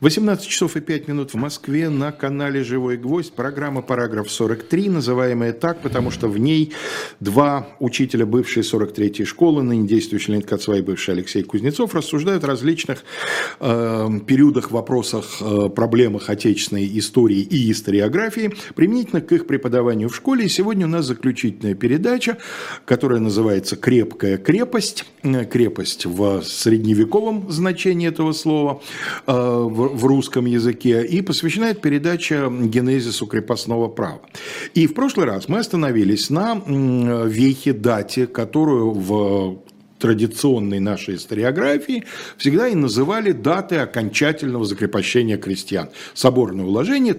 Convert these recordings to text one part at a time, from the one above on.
18 часов и 5 минут в Москве на канале «Живой гвоздь». Программа «Параграф 43», называемая так, потому что в ней два учителя бывшей 43-й школы, ныне действующий Леонид Кацва и бывший Алексей Кузнецов, рассуждают о различных э, периодах, вопросах, э, проблемах отечественной истории и историографии, применительно к их преподаванию в школе. И сегодня у нас заключительная передача, которая называется «Крепкая крепость». Крепость в средневековом значении этого слова, э, в русском языке, и посвящена эта передача генезису крепостного права. И в прошлый раз мы остановились на вехе дате, которую в традиционной нашей историографии всегда и называли даты окончательного закрепощения крестьян. Соборное уложение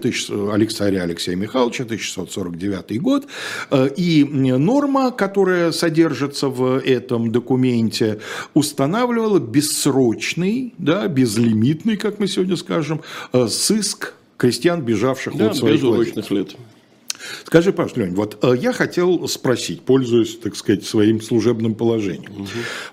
Алексаря Алексея Михайловича, 1649 год, э, и норма, которая содержится в этом документе, устанавливала бессрочный, да, безлимитный, как мы сегодня скажем, э, сыск крестьян, бежавших да, от своих безурочных лет. Скажи, Паш, Лень, вот э, я хотел спросить, пользуясь, так сказать, своим служебным положением, угу.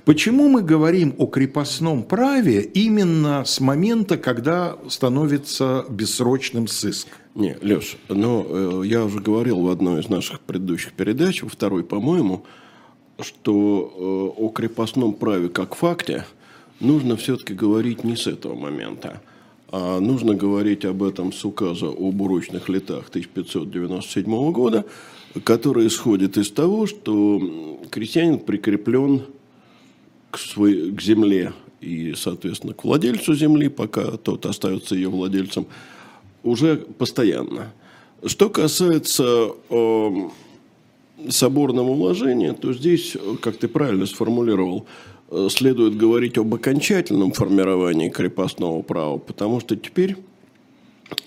почему мы говорим о крепостном праве именно с момента, когда становится бессрочным сыск? Не, Леш, но э, я уже говорил в одной из наших предыдущих передач, во второй, по-моему, что э, о крепостном праве как факте нужно все-таки говорить не с этого момента, а нужно говорить об этом с указа об урочных летах 1597 года, который исходит из того, что крестьянин прикреплен к, своей, к земле и, соответственно, к владельцу земли, пока тот остается ее владельцем, уже постоянно. Что касается э, соборного уложения, то здесь, как ты правильно сформулировал, следует говорить об окончательном формировании крепостного права, потому что теперь,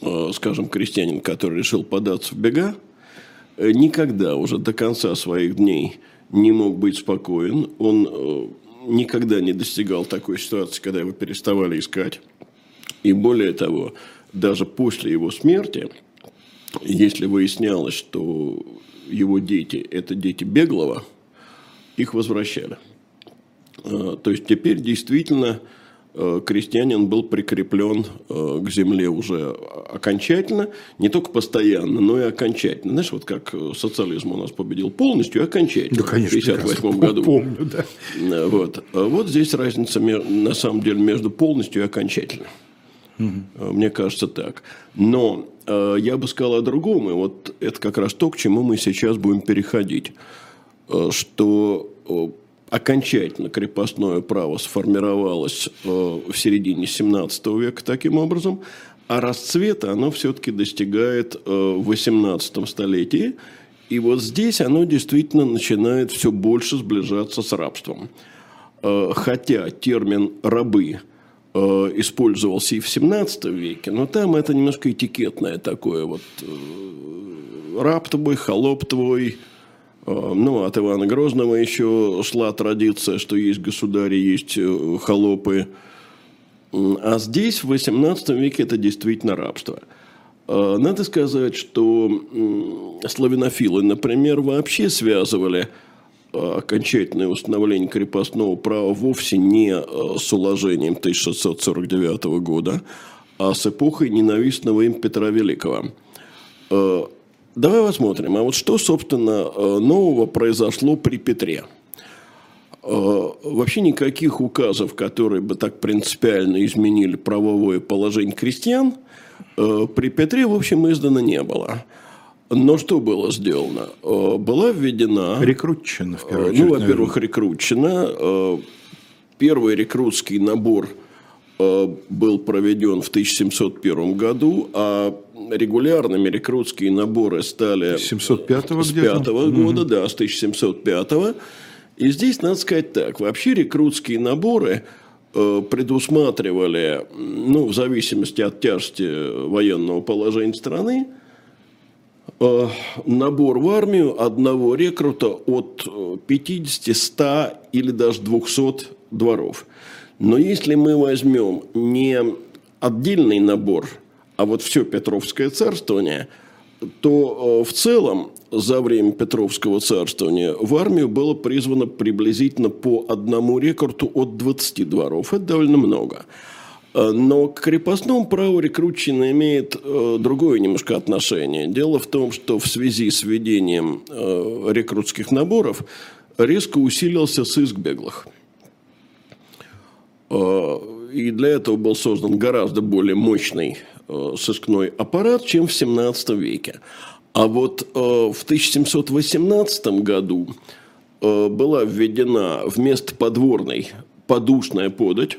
э, скажем, крестьянин, который решил податься в бега, э, никогда уже до конца своих дней не мог быть спокоен. Он никогда не достигал такой ситуации, когда его переставали искать. И более того, даже после его смерти, если выяснялось, что его дети – это дети беглого, их возвращали – Э, то есть теперь действительно э, крестьянин был прикреплен э, к земле уже окончательно, не только постоянно, но и окончательно. Знаешь, вот как социализм у нас победил полностью окончательно да, конечно, в 1958 году. Помню, да. Вот. А вот здесь разница на самом деле между полностью и окончательно. Угу. Мне кажется так. Но я бы сказал о другом, и вот это как раз то, к чему мы сейчас будем переходить. Что окончательно крепостное право сформировалось э, в середине 17 века таким образом, а расцвета оно все-таки достигает э, в 18 столетии. И вот здесь оно действительно начинает все больше сближаться с рабством. Э, хотя термин «рабы» использовался и в 17 веке, но там это немножко этикетное такое вот раб твой, холоп твой, ну, от Ивана Грозного еще шла традиция, что есть государи, есть э, холопы. А здесь, в XVIII веке, это действительно рабство. Э, надо сказать, что славянофилы, например, вообще связывали окончательное установление крепостного права вовсе не с уложением 1649 года, а с эпохой ненавистного им Петра Великого. Давай посмотрим, а вот что, собственно, э, нового произошло при Петре? Э, вообще никаких указов, которые бы так принципиально изменили правовое положение крестьян, э, при Петре, в общем, издано не было. Но что было сделано? Была введена... Рекрутчина, в первую очередь. Ну, во-первых, рекрутчина. Первый рекрутский набор был проведен в 1701 году, а регулярными рекрутские наборы стали 705 с 5 -го года, да, с 1705 -го. И здесь надо сказать так, вообще рекрутские наборы э, предусматривали, ну, в зависимости от тяжести военного положения страны, э, набор в армию одного рекрута от 50, 100 или даже 200 дворов. Но если мы возьмем не отдельный набор – а вот все Петровское царствование, то э, в целом за время Петровского царствования в армию было призвано приблизительно по одному рекорду от 20 дворов. Это довольно много. Э, но к крепостному праву рекрутчина имеет э, другое немножко отношение. Дело в том, что в связи с введением э, рекрутских наборов резко усилился сыск беглых. И для этого был создан гораздо более мощный сыскной аппарат, чем в 17 веке. А вот в 1718 году была введена вместо подворной подушная подать,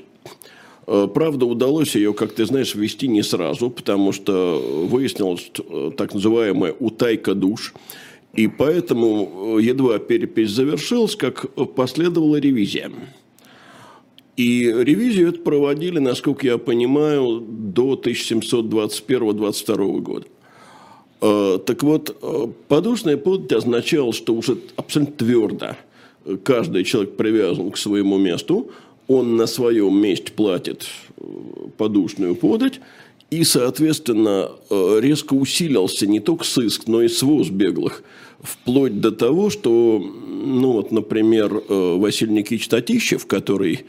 Э, правда, удалось ее, как ты знаешь, ввести не сразу, потому что выяснилось э, так называемая утайка душ. И поэтому э, едва перепись завершилась, как последовала ревизия. И ревизию это проводили, насколько я понимаю, до 1721-22 года. Так вот, подушная подать означало, что уже абсолютно твердо каждый человек привязан к своему месту, он на своем месте платит э, подушную подать, и, соответственно, э, резко усилился не только сыск, но и своз беглых. Вплоть до того, что, ну вот, например, э, Василий Никитич Татищев, который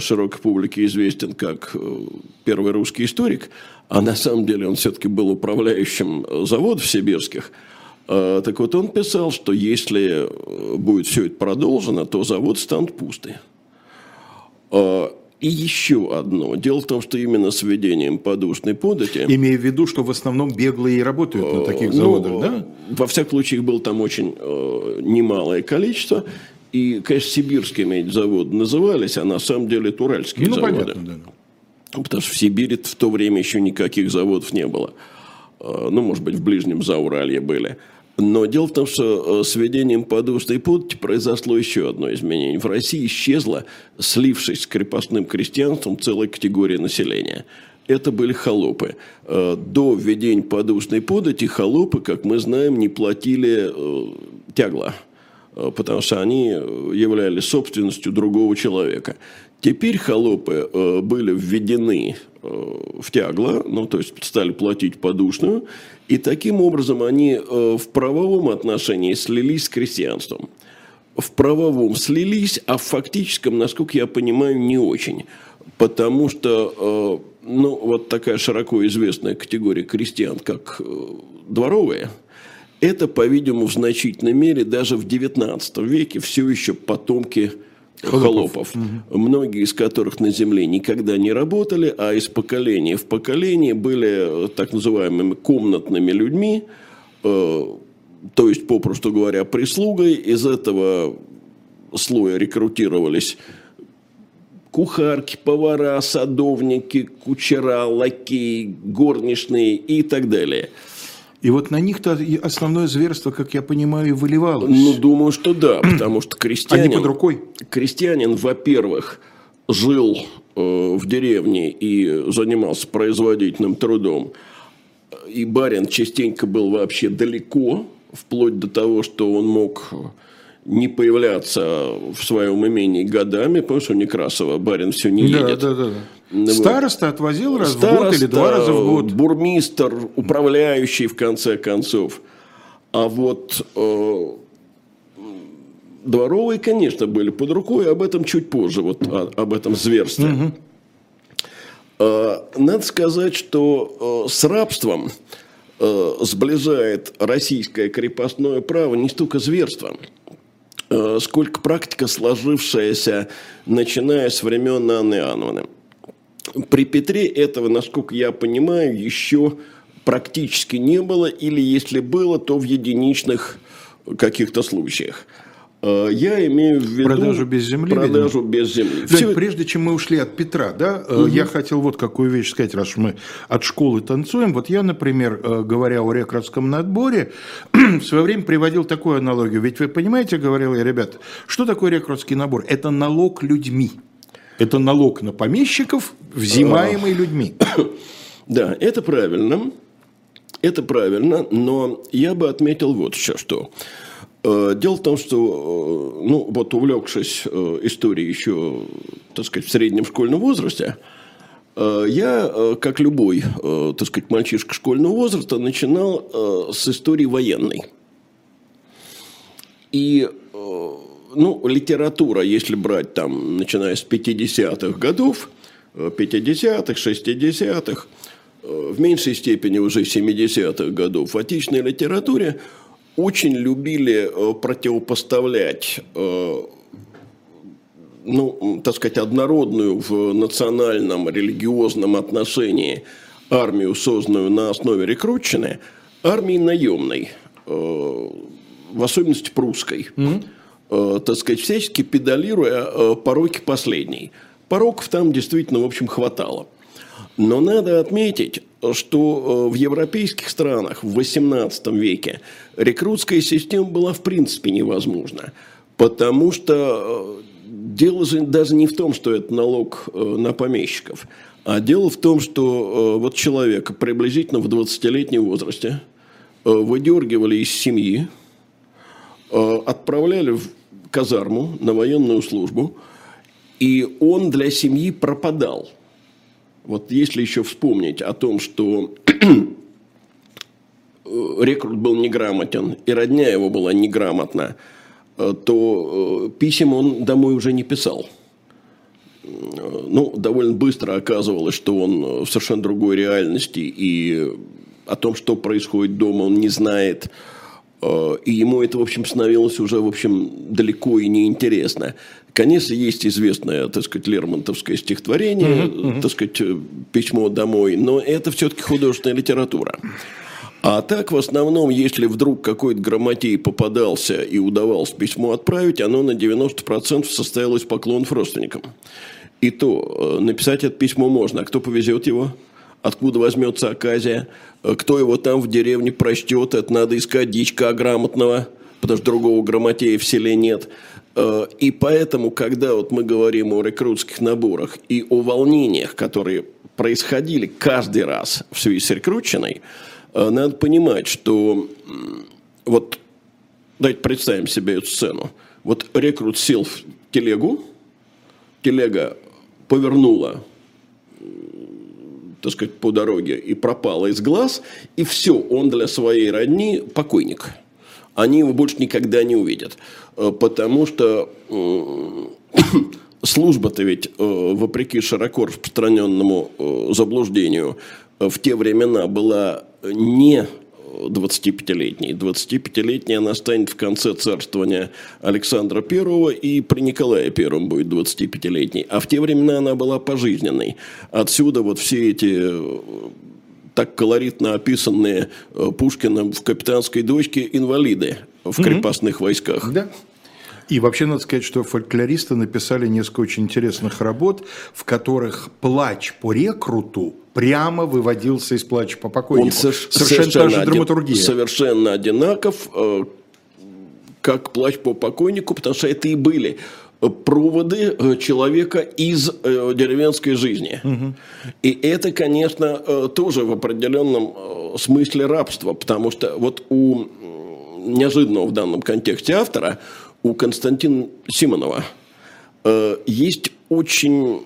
широкой публике известен как первый русский историк, а на самом деле он все-таки был управляющим заводов сибирских, так вот он писал, что если будет все это продолжено, то завод станут пусты. А, и еще одно. Дело в том, что именно с введением подушной подати... Имея в виду, что в основном беглые работают на таких а, заводах, ну, да? Во всяком случае, их было там очень э, немалое количество. И, конечно, сибирскими эти заводы назывались, а на самом деле это уральские ну, заводы. Понятно, да. Потому что в Сибири в то время еще никаких заводов не было. Ну, может быть, в ближнем Зауралье были. Но дело в том, что э, с введением подушной подати произошло еще одно изменение. В России исчезла, слившись с крепостным крестьянством, целая категория населения. Это были холопы. Э, до введения подушной подати холопы, как мы знаем, не платили э, тягла потому что они являлись собственностью другого человека. Теперь холопы были введены в тягло, ну, то есть стали платить подушную, и таким образом они э, в правовом отношении слились с крестьянством. В правовом слились, а в фактическом, насколько я понимаю, не очень. Потому что, э, ну, вот такая широко известная категория крестьян, как э, дворовые, это, по-видимому, в значительной мере даже в XIX веке все еще потомки холопов, угу. многие из которых на земле никогда не работали, а из поколения в поколение были так называемыми комнатными людьми, э, то есть, попросту говоря, прислугой. Из этого слоя рекрутировались кухарки, повара, садовники, кучера, лакеи, горничные и так далее – и вот на них-то основное зверство, как я понимаю, и выливалось. Ну, думаю, что да, потому что крестьянин... Они под рукой? Крестьянин, во-первых, жил э, в деревне и занимался производительным трудом. И барин частенько был вообще далеко, вплоть до того, что он мог не появляться в своем имении годами, потому что у Некрасова барин все не едет. Да, да, да. Ну, Староста отвозил раз Староста, в год или два раза в год. Бурмистр, управляющий в конце концов. А вот э, дворовые, конечно, были под рукой, об этом чуть позже, вот о, об этом зверстве. Угу. Э, надо сказать, что э, с рабством э, сближает российское крепостное право не столько зверство, э, сколько практика, сложившаяся, начиная с времен Анны Иоанновны. При Петре этого, насколько я понимаю, еще практически не было, или если было, то в единичных каких-то случаях. Э, я имею в виду продажу без земли. Продажу видимо. без земли. Все... Прежде чем мы ушли от Петра, да, угу. я хотел вот какую вещь сказать, раз мы от школы танцуем. Вот я, например, э, говоря о рекрутском надборе, в свое время приводил такую аналогию. Ведь вы понимаете, говорил я, ребят, что такое рекрутский набор? Это налог людьми. Это налог на помещиков, взимаемый людьми. Да, это правильно. Это правильно, но я бы отметил вот еще что. Э, дело в том, что, э, ну, вот увлекшись э, историей еще, так сказать, в среднем школьном возрасте, я, как любой, так сказать, мальчишка школьного возраста, начинал с истории военной. И ну, литература, если брать там, начиная с 50-х годов, 50-х, 60-х, в меньшей степени уже 70-х годов в отечественной литературе очень любили противопоставлять ну, так сказать, однородную в национальном религиозном отношении армию, созданную на основе рекрутчины, армии наемной, э, в особенности прусской, mm-hmm. Так сказать, всячески педалируя э, пороки последней. Пороков там действительно, в общем, хватало. Но надо отметить, что в европейских странах в XVIII веке рекрутская система была в принципе невозможна, потому что дело же даже не в том, что это налог на помещиков – а дело в том, что э, вот человека приблизительно в 20-летнем возрасте э, выдергивали из семьи, э, отправляли в казарму на военную службу, и он для семьи пропадал. Вот если еще вспомнить о том, что рекрут был неграмотен, и родня его была неграмотна, то писем он домой уже не писал – ну, довольно быстро оказывалось, что он в совершенно другой реальности, и о том, что происходит дома, он не знает. Э, и ему это, в общем, становилось уже, в общем, далеко и неинтересно. Конечно, есть известное, так сказать, Лермонтовское стихотворение, uh-huh. так сказать, «Письмо домой», но это все-таки художественная литература. А так, в основном, если вдруг какой-то грамотей попадался и удавалось письмо отправить, оно на 90% состоялось поклонов родственникам. И то э, написать это письмо можно. А кто повезет его? Откуда возьмется оказия? Э, кто его там в деревне прочтет? Это надо искать дичка грамотного, потому что другого грамотея в селе нет. Э, и поэтому, когда вот мы говорим о рекрутских наборах и о волнениях, которые происходили каждый раз в связи с рекрутчиной, надо понимать, что вот давайте представим себе эту сцену. Вот рекрут сел в телегу, телега повернула так сказать, по дороге и пропала из глаз, и все, он для своей родни покойник. Они его больше никогда не увидят. Э, потому что служба-то ведь, э, вопреки широко распространенному э, заблуждению, в те времена была не 25-летней. 25-летней она станет в конце царствования Александра I, и при Николае I будет 25-летней. А в те времена она была пожизненной. Отсюда вот все эти э, так колоритно описанные э, Пушкиным в «Капитанской дочке» инвалиды в крепостных войсках. Да. И вообще надо сказать, что фольклористы написали несколько очень интересных работ, в которых плач по рекруту прямо выводился из плача по покойнику. Он совершенно, совершенно та же драматургия. Совершенно одинаков, э, как плач по покойнику, потому что это и были проводы э, человека из э, деревенской жизни. Угу. И это, конечно, тоже в определенном смысле рабство, потому что вот у неожиданного в данном контексте автора у Константина Симонова э, есть очень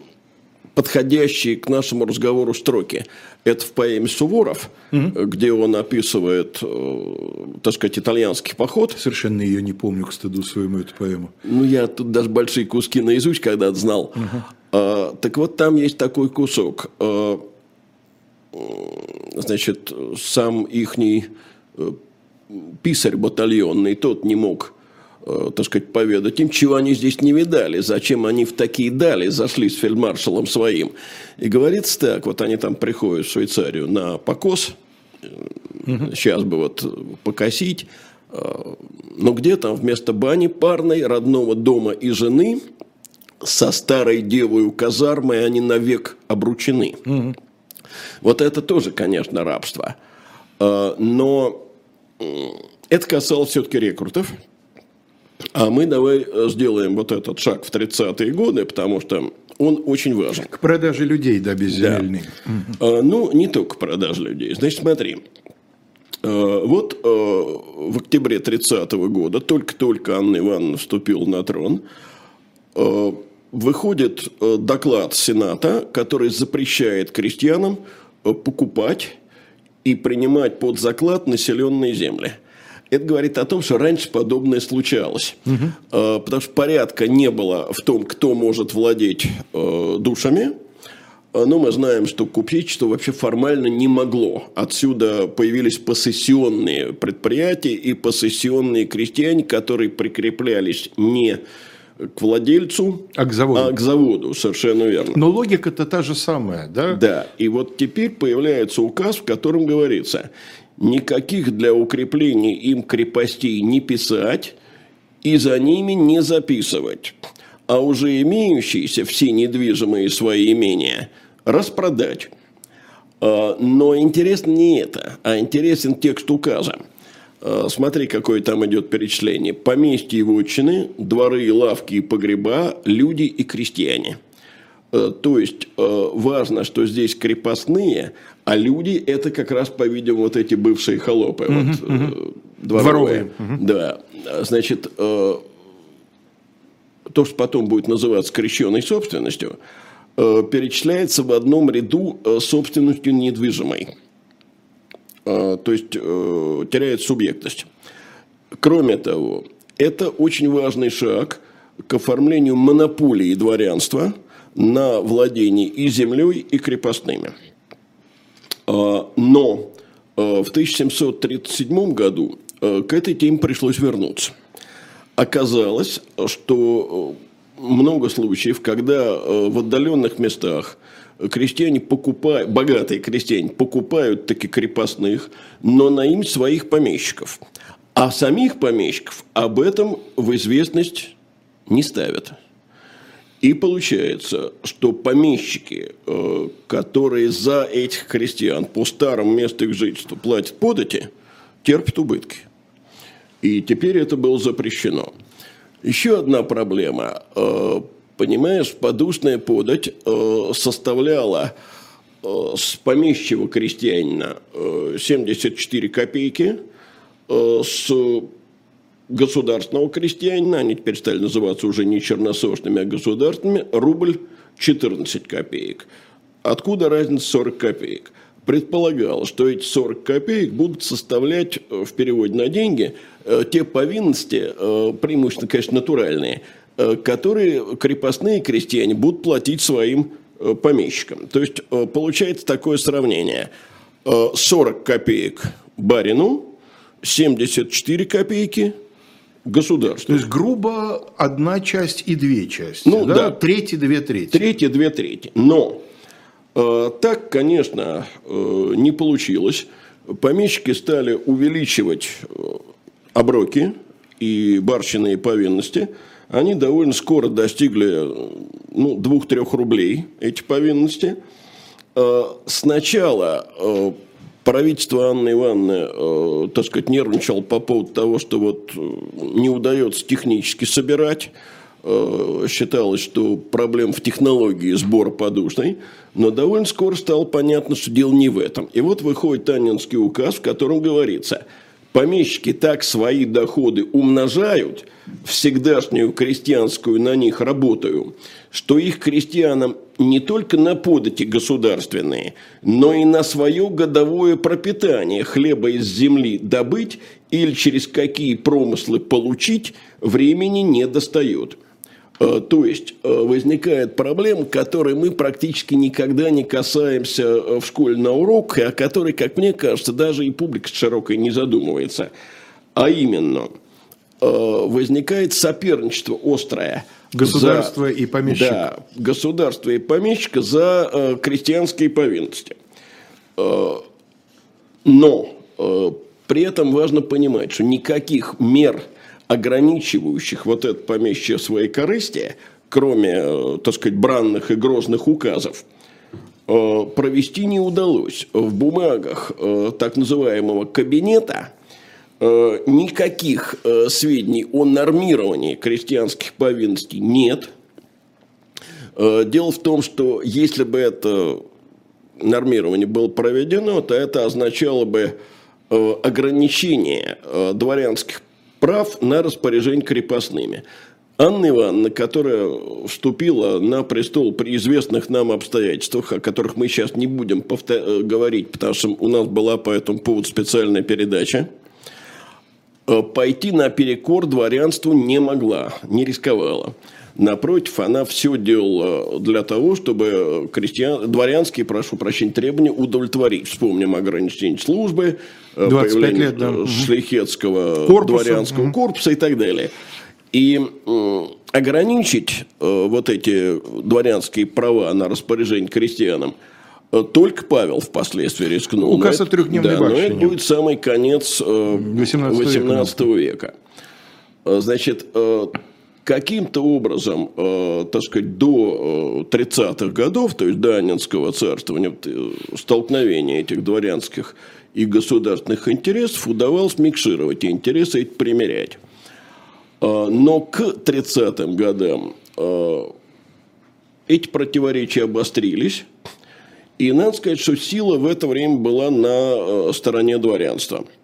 подходящие к нашему разговору строки. Это в поэме «Суворов», угу. где он описывает, э, так сказать, итальянский поход. Совершенно ее не помню, к стыду своему, эту поэму. Ну, я тут даже большие куски наизусть когда-то знал. Угу. А, так вот, там есть такой кусок. А, значит, сам ихний э, писарь батальонный, тот не мог Э, так сказать, поведать им, чего они здесь не видали, зачем они в такие дали зашли с фельдмаршалом своим. И говорится так, вот они там приходят в Швейцарию на покос, угу. сейчас бы вот покосить, э, но где там вместо бани парной, родного дома и жены, со старой девой казармой они навек обручены. Угу. Вот это тоже, конечно, рабство. Но это касалось все-таки рекрутов, а мы давай э, сделаем вот этот шаг в 30-е годы, потому что он очень важен. К продаже людей, да, безземельной. Да. Ну, не только продаже людей. Значит, смотри. Э, вот э, в октябре 30 -го года, только-только Анна Ивановна вступила на трон, выходит доклад Сената, который запрещает крестьянам покупать и принимать под заклад населенные земли – это говорит о том, что раньше подобное случалось. Угу. Потому что порядка не было в том, кто может владеть э, душами. но мы знаем, что купечество вообще формально не могло. Отсюда появились посессионные предприятия и посессионные крестьяне, которые прикреплялись не к владельцу, а к заводу. А к заводу, совершенно верно. Но логика-то та же самая, да? Да. И вот теперь появляется указ, в котором говорится, никаких для укрепления им крепостей не писать и за ними не записывать, а уже имеющиеся все недвижимые свои имения распродать. А, но интересно не это, а интересен текст указа. А, смотри, какое там идет перечисление. Поместья и вотчины, дворы, лавки и погреба, люди и крестьяне. А, то есть важно, что здесь крепостные, а люди – это как раз, по-видимому, вот эти бывшие холопы. Угу, вот, угу. Дворовые. Угу. Да. Значит, то, что потом будет называться крещенной собственностью, перечисляется в одном ряду собственностью недвижимой. То есть, теряет субъектность. Кроме того, это очень важный шаг к оформлению монополии дворянства на владение и землей, и крепостными – но а, в 1737 году а, к этой теме пришлось вернуться. Оказалось, что много случаев, когда в отдаленных местах крестьяне покупают, богатые крестьяне покупают таки крепостных, но на им своих помещиков. А самих помещиков об этом в известность не ставят. И получается, что помещики, э, которые за этих крестьян по старому месту их жительства платят подати, терпят убытки. И теперь это было запрещено. Еще одна проблема. Э, понимаешь, подушная подать э, составляла с помещего крестьянина 74 копейки, с государственного крестьянина, они теперь стали называться уже не черносошными, а государственными, рубль 14 копеек. Откуда разница 40 копеек? Предполагал, что эти 40 копеек будут составлять э, в переводе на деньги э, те повинности, э, преимущественно, конечно, натуральные, которые крепостные крестьяне будут платить своим помещикам. То есть получается такое сравнение. 40 копеек барину, 74 копейки – государству. То есть, грубо, одна часть и две части. Ну, да. да. Трети, две трети. Трети, две трети. Но э, так, конечно, э, не получилось. Помещики стали увеличивать э, оброки и барщиные повинности. Они довольно скоро достигли э, ну, двух-трех рублей, эти повинности. Э, сначала э, правительство Анны Ивановны, э, так сказать, нервничало по поводу того, что вот э, не удается технически собирать. Э, считалось, что проблем в технологии сбора подушной. Но довольно скоро стало понятно, что дело не в этом. И вот выходит Аннинский указ, в котором говорится – помещики так свои доходы умножают, всегдашнюю крестьянскую на них работаю, что их крестьянам не только на подати государственные, но и на свое годовое пропитание хлеба из земли добыть или через какие промыслы получить времени не достает. Э, то есть э, возникает проблема, которой мы практически никогда не касаемся э, в школе на урок, о которой, как мне кажется, даже и публика широкая не задумывается. А именно, возникает соперничество острое. Государство за, и помещик. Да, государство и помещика за крестьянские повинности. Но при этом важно понимать, что никаких мер – ограничивающих вот это помещие своей корысти, кроме, э, так сказать, бранных и грозных указов, э, провести не удалось. В бумагах э, так называемого кабинета никаких сведений о нормировании крестьянских повинностей нет. Дело в том, что если бы это нормирование было проведено, то это означало бы ограничение дворянских прав на распоряжение крепостными. Анна Ивановна, которая вступила на престол при известных нам обстоятельствах, о которых мы сейчас не будем повтор- э, говорить, потому что у нас была по этому поводу специальная передача, э, пойти на перекор дворянству не могла, не рисковала. Напротив, она все делала для того, чтобы крестьян, дворянские, прошу прощения, требования удовлетворить. Вспомним ограничение службы, 25 появление лет, да. шлихетского корпуса. дворянского корпуса и так далее. И ограничить э, вот эти дворянские права на распоряжение крестьянам э, только Павел впоследствии рискнул. Указ о трехдневной да, но это будет самый конец э, 18, 18 века. века. Э, значит, э, каким-то образом, э, так сказать, до 30-х годов, то есть до Анинского царствования, столкновения этих дворянских и государственных интересов удавалось микшировать и интересы эти примерять. Но к 30-м годам эти противоречия обострились, и надо сказать, что сила в это время была на стороне дворянства –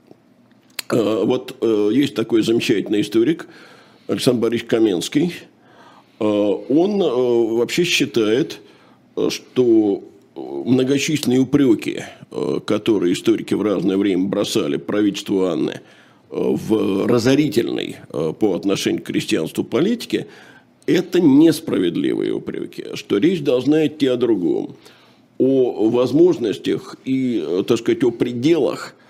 Э, вот э, есть такой замечательный историк Александр Борисович Каменский. Э, он вообще считает, что многочисленные упреки, которые историки в разное время бросали правительству Анны в разорительной по отношению к крестьянству политике, это несправедливые упреки, что речь должна идти о другом, о возможностях и, так сказать, о пределах Э,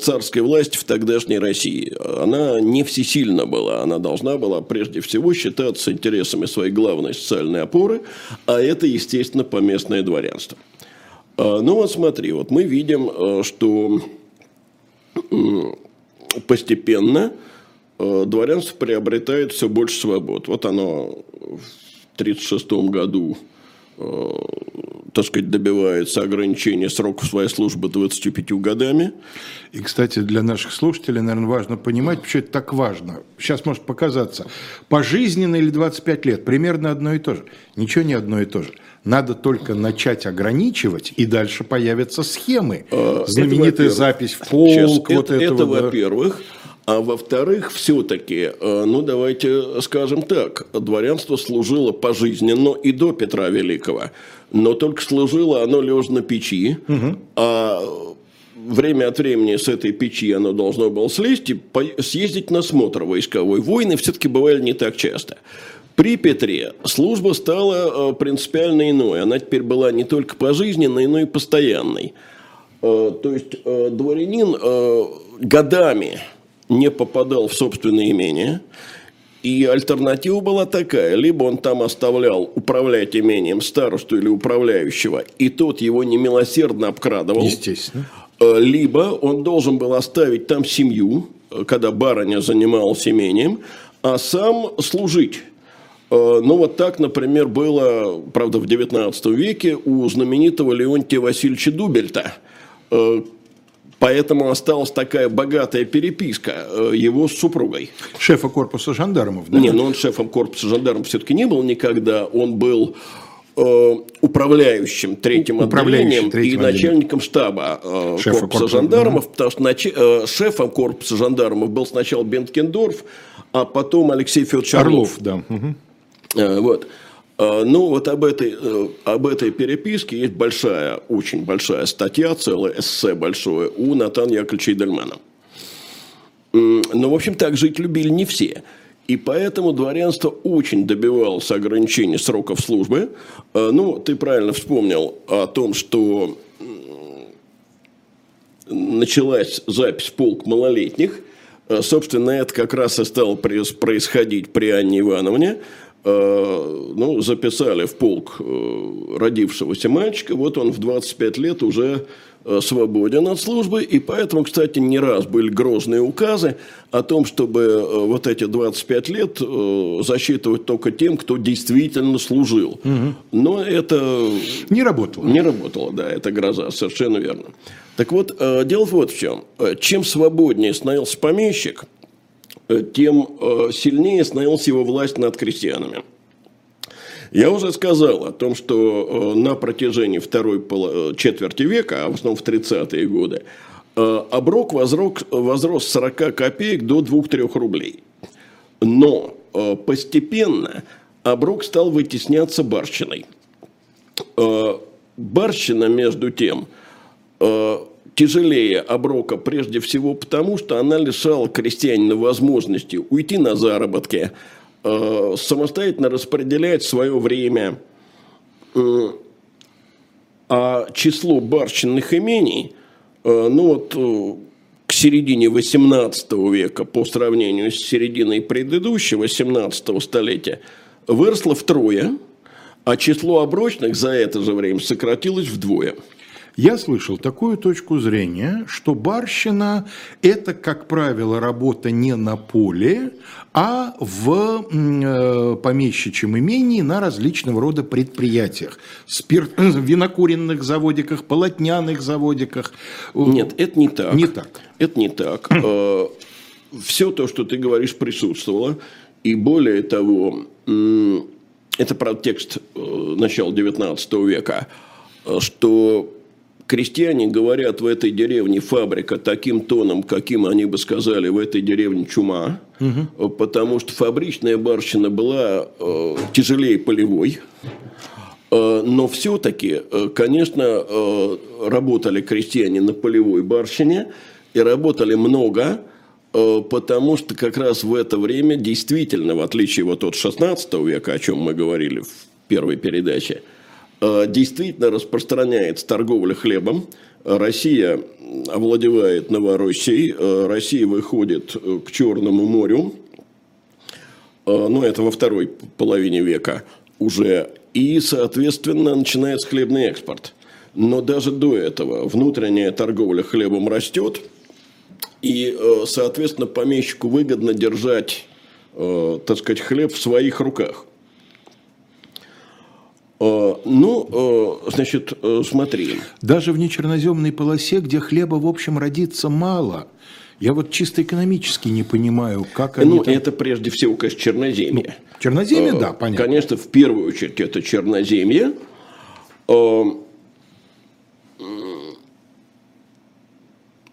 царской власти в тогдашней России. Она не всесильна была, она должна была прежде всего считаться интересами своей главной социальной опоры, а это, естественно, поместное дворянство. А, ну вот смотри, вот мы видим, э, что постепенно э, дворянство приобретает все больше свобод. Вот оно в 1936 году так сказать, добивается ограничения срока своей службы 25 годами. И, кстати, для наших слушателей, наверное, важно понимать, почему это так важно. Сейчас может показаться, пожизненно или 25 лет, примерно одно и то же. Ничего не одно и то же. Надо только начать ограничивать, и дальше появятся схемы. А, Знаменитая запись в полк. Сейчас, вот это, этого, это во-первых. А во-вторых, все-таки, э, ну давайте скажем так, дворянство служило пожизненно и до Петра Великого, но только служило оно лежа на печи, угу. а время от времени с этой печи оно должно было слезть и съездить на смотр войсковой. Войны все-таки бывали не так часто. При Петре служба стала э, принципиально иной. Она теперь была не только пожизненной, но и постоянной. Э, то есть дворянин годами не попадал в собственное имение. И альтернатива была такая. Либо он там оставлял управлять имением старосту или управляющего, и тот его немилосердно обкрадывал. Естественно. Э, либо он должен был оставить там семью, э, когда барыня занималась имением, а сам служить. Э, ну, вот так, например, было, правда, в XIX веке у знаменитого Леонтия Васильевича Дубельта, Поэтому осталась такая богатая переписка э, его с супругой. Шефа корпуса жандармов, да? Не, но ну он шефом корпуса жандармов все-таки не был никогда. Он был э, управляющим третьим отделением третьим и начальником штаба э, корпуса, корпуса жандармов, угу. потому что нач... э, шефом корпуса жандармов был сначала Бенткендорф, а потом Алексей Федорович Орлов. Орлов да. Угу. Э, вот. А, ну, вот об этой, э, об этой переписке есть большая, очень большая статья, целое эссе большое у Натана Яковлевича Идельмана. Но, в общем, так жить любили не все. И поэтому дворянство очень добивалось ограничения сроков службы. А, ну, ты правильно вспомнил о том, что началась запись полк малолетних. А, собственно, это как раз и стало происходить при Анне Ивановне. Э, ну, записали в полк э, родившегося мальчика, вот он в 25 лет уже э, свободен от службы, и поэтому, кстати, не раз были грозные указы о том, чтобы вот эти 25 лет засчитывать только тем, кто действительно служил. Угу. Но это... Не работало. Не работало, да, это гроза, совершенно верно. Так вот, дело вот в чем. Чем свободнее становился помещик – тем э, сильнее становилась его власть над крестьянами. Я уже сказал о том, что э, на протяжении второй четверти века, а в основном в 30-е годы, оброк возрос, возрос с 40 копеек до 2-3 рублей. Но постепенно оброк стал вытесняться барщиной. Барщина, между тем, тяжелее оброка прежде всего потому, что она лишала крестьянина возможности уйти на заработки, э, самостоятельно распределять свое время, а число барщинных имений, э, ну вот э, к середине XVIII века по сравнению с серединой предыдущего, 17 столетия, выросло втрое, а число оброчных за это же время сократилось вдвое. Я слышал такую точку зрения, что барщина – это, как правило, работа не на поле, а в э, помещичьем имении на различного рода предприятиях. Спирт, винокуренных заводиках, полотняных заводиках. Нет, это не так. Не так. Это не так. Э, Все то, что ты говоришь, присутствовало. И более того, это про текст э, начала XIX века, что крестьяне говорят в этой деревне фабрика таким тоном, каким они бы сказали в этой деревне чума, угу. потому что фабричная барщина была э, тяжелее полевой. Э, но все-таки, э, конечно, э, работали крестьяне на полевой барщине и работали много, потому что как раз в это время действительно, в отличие вот от 16 века, о чем мы говорили в первой передаче, Э, действительно распространяется торговля хлебом. Россия овладевает Новороссией, э, Россия выходит э, к Черному морю, ну, это во второй половине века уже, и, соответственно, начинается хлебный экспорт. Но даже до этого внутренняя торговля хлебом растет, и, соответственно, помещику выгодно держать, так сказать, хлеб в своих руках. Э, ну, э, значит, э, смотри. Даже в нечерноземной полосе, где хлеба, в общем, родится мало, я вот чисто экономически не понимаю, как они... Ну, там... это прежде всего, конечно, черноземье. Ну, черноземье, да, понятно. Конечно, в первую очередь это черноземье.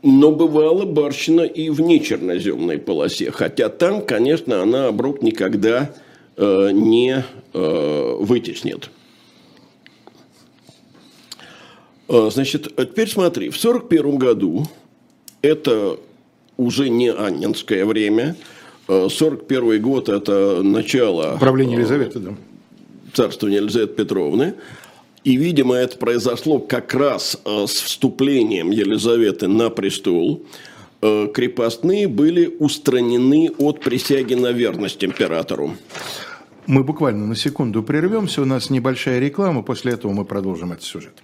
Но бывало барщина и в нечерноземной полосе. Хотя там, конечно, она оброк никогда не вытеснит. А, значит, а теперь смотри, в 1941 году, это уже не Аннинское время, 1941 а, год – это начало… Правления Елизаветы, да. Царствования Елизаветы Петровны. И, видимо, это произошло как раз с вступлением Елизаветы на престол. Крепостные были устранены от присяги на верность императору. Мы буквально на секунду прервемся, у нас небольшая реклама, после этого мы продолжим этот сюжет.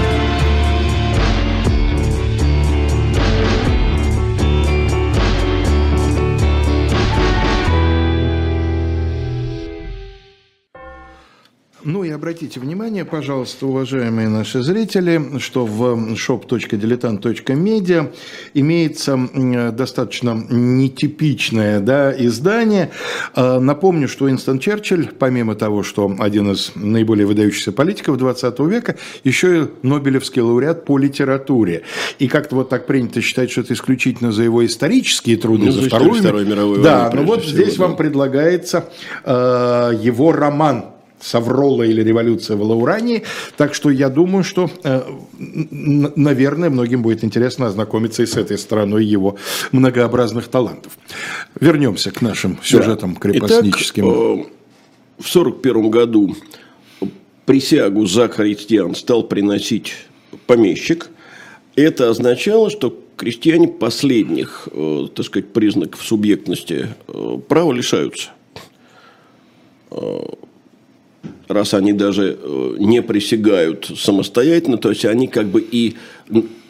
Обратите внимание, пожалуйста, уважаемые наши зрители, что в shop.diletant.media имеется достаточно нетипичное да, издание. А, напомню, что Уинстон Черчилль, помимо того, что один из наиболее выдающихся политиков 20 века, еще и Нобелевский лауреат по литературе. И как-то вот так принято считать, что это исключительно за его исторические труды, ну, за Вторую, Вторую мировую Да, но вот всего, здесь да. вам предлагается э, его роман Саврола или революция в Лаурании. Так что я думаю, что, э, наверное, многим будет интересно ознакомиться и с этой стороной его многообразных талантов. Вернемся к нашим сюжетам да. крепостническим. Итак, э, в 1941 году присягу за христиан стал приносить помещик. Это означало, что крестьяне последних, э, так сказать, признаков субъектности права лишаются раз они даже э, не присягают самостоятельно, то есть они как бы и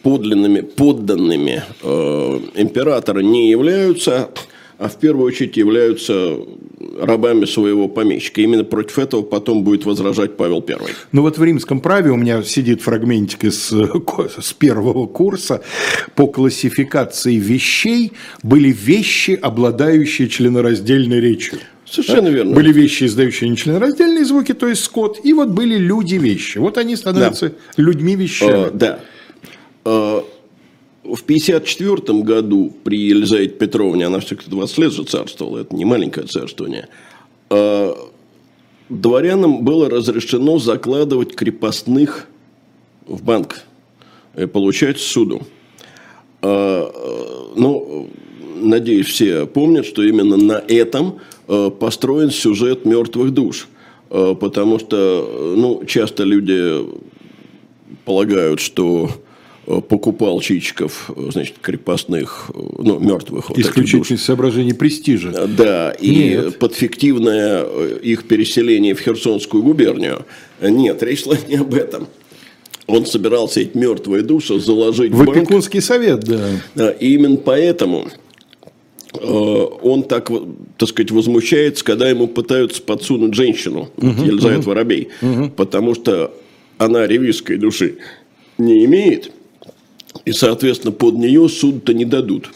подлинными, подданными э, императора не являются, а в первую очередь являются рабами своего помещика. Именно против этого потом будет возражать Павел I. Ну вот в римском праве у меня сидит фрагментик из, с первого курса по классификации вещей были вещи, обладающие членораздельной речью. Совершенно верно. Были вещи, издающие нечленораздельные звуки, то есть скот, и вот были люди-вещи. Вот они становятся да. людьми-вещами. А, да. А, в 1954 году при Елизавете Петровне, она все-таки 20 лет же царствовала, это не маленькое царствование, а, дворянам было разрешено закладывать крепостных в банк и получать суду. А, ну, надеюсь, все помнят, что именно на этом а, построен сюжет мертвых душ. Потому что ну, часто люди полагают, что Э, покупал Чичиков, э, значит, крепостных, э, ну, мертвых. Вот Исключительно из соображений престижа. Да, и Нет. под фиктивное их переселение в Херсонскую губернию. Нет, речь шла не об этом. Он собирался эти мертвые души заложить в, Опекунский банк. совет, да. да. И именно поэтому он так, так сказать, возмущается, когда ему пытаются подсунуть женщину, угу, Елизавета угу. Воробей, угу. потому что она ревизской души не имеет, и, соответственно, под нее суд-то не дадут.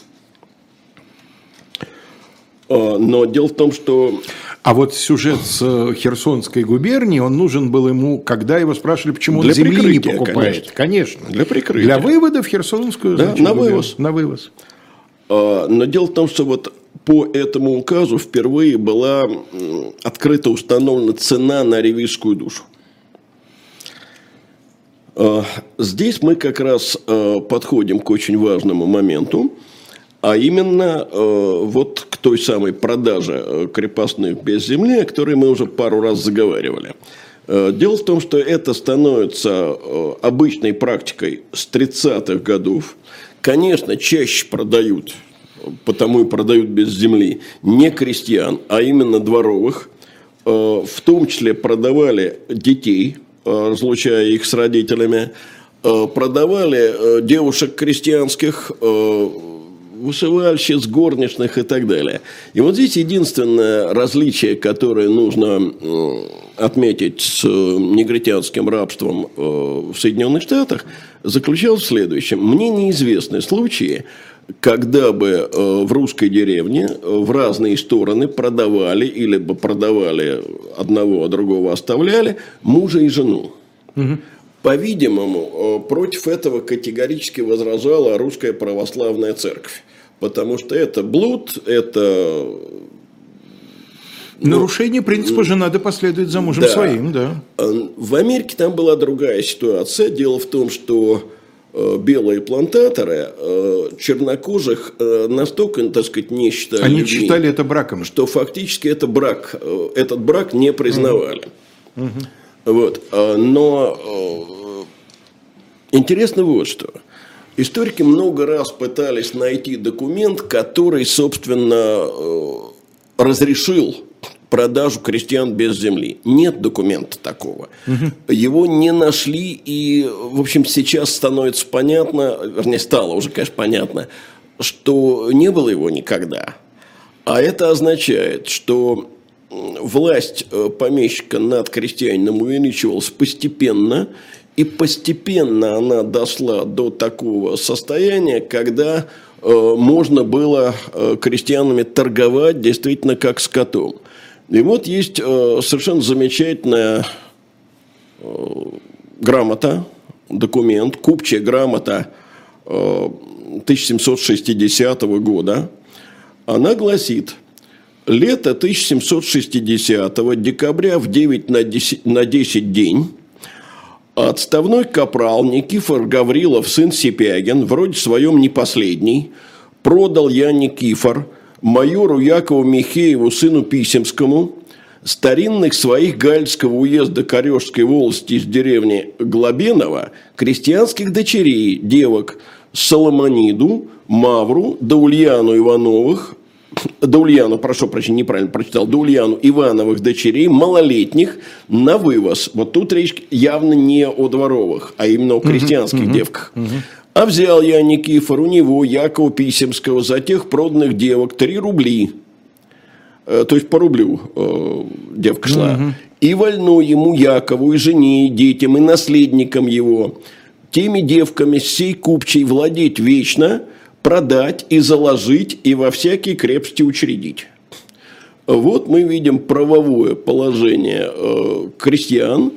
А, но дело в том, что... А вот сюжет с э, Херсонской губернии, он нужен был ему, когда его спрашивали, почему Для он земли не покупает. Конечно. конечно. Для прикрытия. Для вывода в Херсонскую да, на вывоз. На вывоз. А, но дело в том, что вот по этому указу впервые была открыто установлена цена на ревизскую душу. Э, здесь мы как раз э, подходим к очень важному моменту, а именно вот к той самой продаже крепостных без земли, о которой мы уже пару раз заговаривали. Дело в том, что это становится обычной практикой с 30-х годов. Конечно, чаще продают, потому и продают без земли, не крестьян, а именно дворовых. В том числе продавали детей – Э, разлучая их с родителями, э, продавали э, девушек крестьянских, вышивальщиц, горничных и так далее. И вот здесь единственное различие, которое нужно отметить с негритянским рабством в Соединенных Штатах, заключалось в следующем. Мне неизвестны случаи, когда бы в русской деревне в разные стороны продавали или бы продавали одного, а другого оставляли мужа и жену. Угу. По-видимому, против этого категорически возражала русская православная церковь. Потому что это блуд, это ну, Нарушение принципа «жена да последует за мужем да. своим», да. В Америке там была другая ситуация. Дело в том, что Э, белые плантаторы э, чернокожих э, настолько, так сказать, не считали Они людьми, считали это браком. Что фактически это брак, этот брак не признавали. Угу. Вот. Но интересно вот что. Историки много раз пытались найти документ, который, собственно, разрешил продажу крестьян без земли. Нет документа такого. Угу. Его не нашли, и, в общем, сейчас становится понятно, вернее, стало уже, конечно, понятно, что не было его никогда. А это означает, что власть э, помещика над крестьянином увеличивалась постепенно, и постепенно она дошла до такого состояния, когда э, можно было э, крестьянами торговать действительно как скотом. И вот есть э, совершенно замечательная э, грамота, документ, купчая грамота 1760 э, года. Она гласит, лето 1760 декабря в 9 на 10, на 10 день отставной капрал Никифор Гаврилов, сын Сипягин, вроде своем не последний, продал я Никифор – майору Якову Михееву, сыну Писемскому, старинных своих Гальского уезда Корешской волости из деревни Глобенова, крестьянских дочерей, девок Соломониду, Мавру, Даульяну Ивановых, Даульяну, прошу прощения, неправильно прочитал, Даульяну Ивановых дочерей, малолетних, на вывоз. Вот тут речь явно не о дворовых, а именно о крестьянских uh-huh, девках. Uh-huh. А взял я, Никифор, у него, Якова Писемского, за тех проданных девок три рубли. Э, то есть по рублю э, девка шла. Угу. И вольно ему Якову, и жене, и детям, и наследникам его. Теми девками сей купчей владеть вечно, продать и заложить, и во всякие крепости учредить. Вот мы видим правовое положение э, крестьян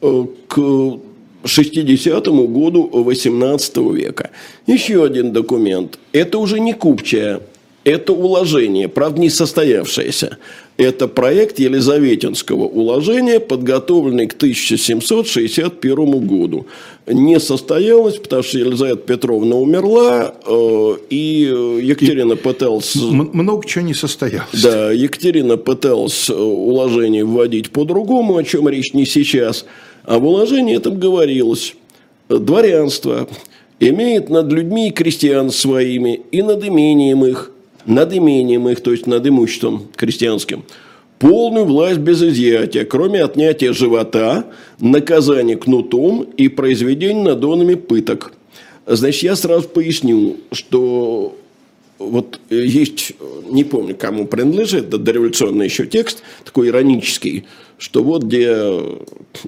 э, к 60 году 18 века. Еще один документ. Это уже не купчая, это уложение, правда, не состоявшееся. Это проект Елизаветинского уложения, подготовленный к 1761 году. Не состоялось, потому что Елизавета Петровна умерла, э, и Екатерина пыталась... Много чего не состоялось. Да, Екатерина пыталась уложение вводить по-другому, о чем речь не сейчас. А в уложении этом говорилось. Дворянство имеет над людьми и крестьян своими, и над имением их, над имением их, то есть над имуществом крестьянским, полную власть без изъятия, кроме отнятия живота, наказания кнутом и произведения надонами пыток. Значит, я сразу поясню, что вот есть, не помню, кому принадлежит, это дореволюционный еще текст, такой иронический, что вот где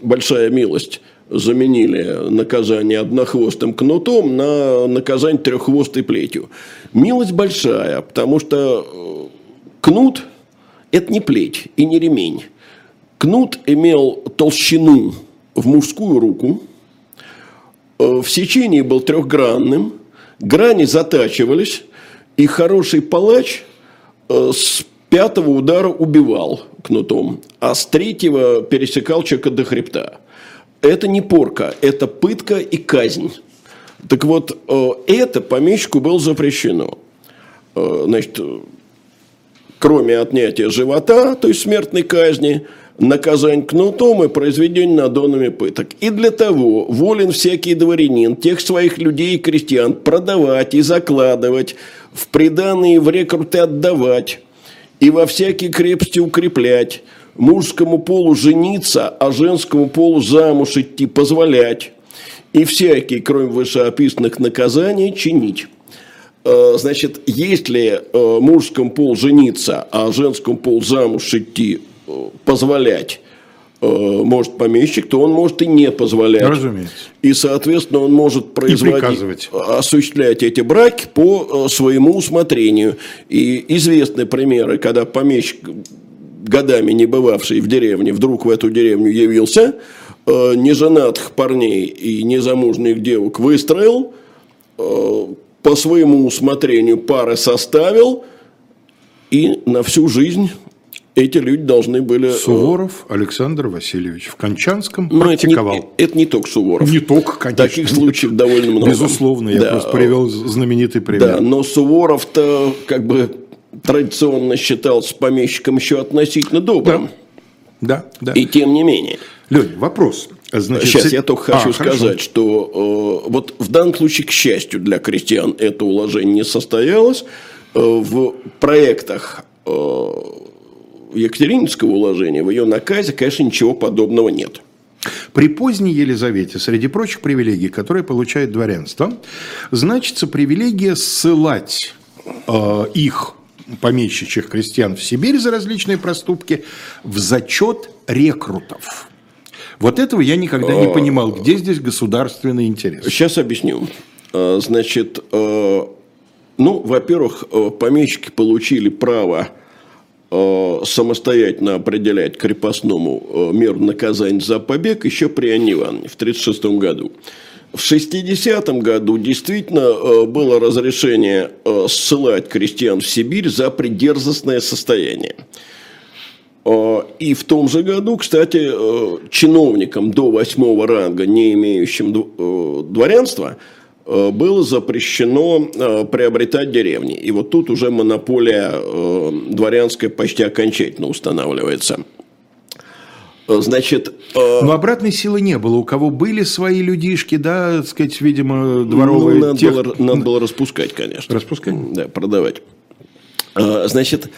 большая милость заменили наказание однохвостым кнутом на наказание треххвостой плетью. Милость большая, потому что э, кнут – это не плеть и не ремень. Кнут имел толщину в мужскую руку, э, в сечении был трехгранным, грани затачивались, и хороший палач э, с пятого удара убивал кнутом, а с третьего пересекал человека до хребта. Это не порка, это пытка и казнь. Так вот, э, это помещику было запрещено. Э, значит, кроме отнятия живота, то есть смертной казни, наказание кнутом и произведение надонами пыток. И для того волен всякий дворянин тех своих людей и крестьян продавать и закладывать, в приданные в рекруты отдавать, и во всякие крепости укреплять, мужскому полу жениться, а женскому полу замуж идти позволять, и всякие, кроме вышеописанных наказаний, чинить. Э, значит, если э, мужскому полу жениться, а женскому полу замуж идти э, позволять, может помещик, то он может и не позволять. Разумеется. И, соответственно, он может производить, осуществлять эти браки по своему усмотрению. И известны примеры, когда помещик годами не бывавший в деревне, вдруг в эту деревню явился, э, неженатых парней и незамужних девок выстроил, э, по своему усмотрению пары составил, и на всю жизнь эти люди должны были... Э, Суворов Александр Васильевич в Кончанском Но практиковал. Это не, это не только Суворов. Не только, конечно. Таких случаев довольно много. Безусловно, я да. просто привел знаменитый пример. Да, но Суворов-то как бы традиционно считался помещиком еще относительно добрым. Да, да. И тем не менее. Лень, вопрос. Значит, Сейчас я только хочу а, сказать, хорошо. что э, вот в данном случае, к счастью для крестьян, это уложение не состоялось. Э, в проектах э, Екатерининского уложения, в ее наказе, конечно, ничего подобного нет. При поздней Елизавете, среди прочих привилегий, которые получает дворянство, значится привилегия ссылать э, их помещичьих крестьян в Сибирь за различные проступки в зачет рекрутов. Вот этого я никогда не понимал. Где здесь государственный интерес? Сейчас объясню. А, значит, а, ну, во-первых, помещики получили право самостоятельно определять крепостному меру наказания за побег еще при Анне Ивановне в 1936 году. В 60-м году действительно э, было разрешение э, ссылать крестьян в Сибирь за придерзостное состояние. Э, и в том же году, кстати, чиновникам до восьмого ранга, не имеющим дворянства, было запрещено приобретать деревни. И вот тут уже монополия дворянская почти окончательно устанавливается. Значит, э... Но обратной силы не было. У кого были свои людишки, да, так сказать, видимо, дворовые... Ну, надо, тех... было, надо было распускать, конечно. Распускать? Да, продавать. Э, значит,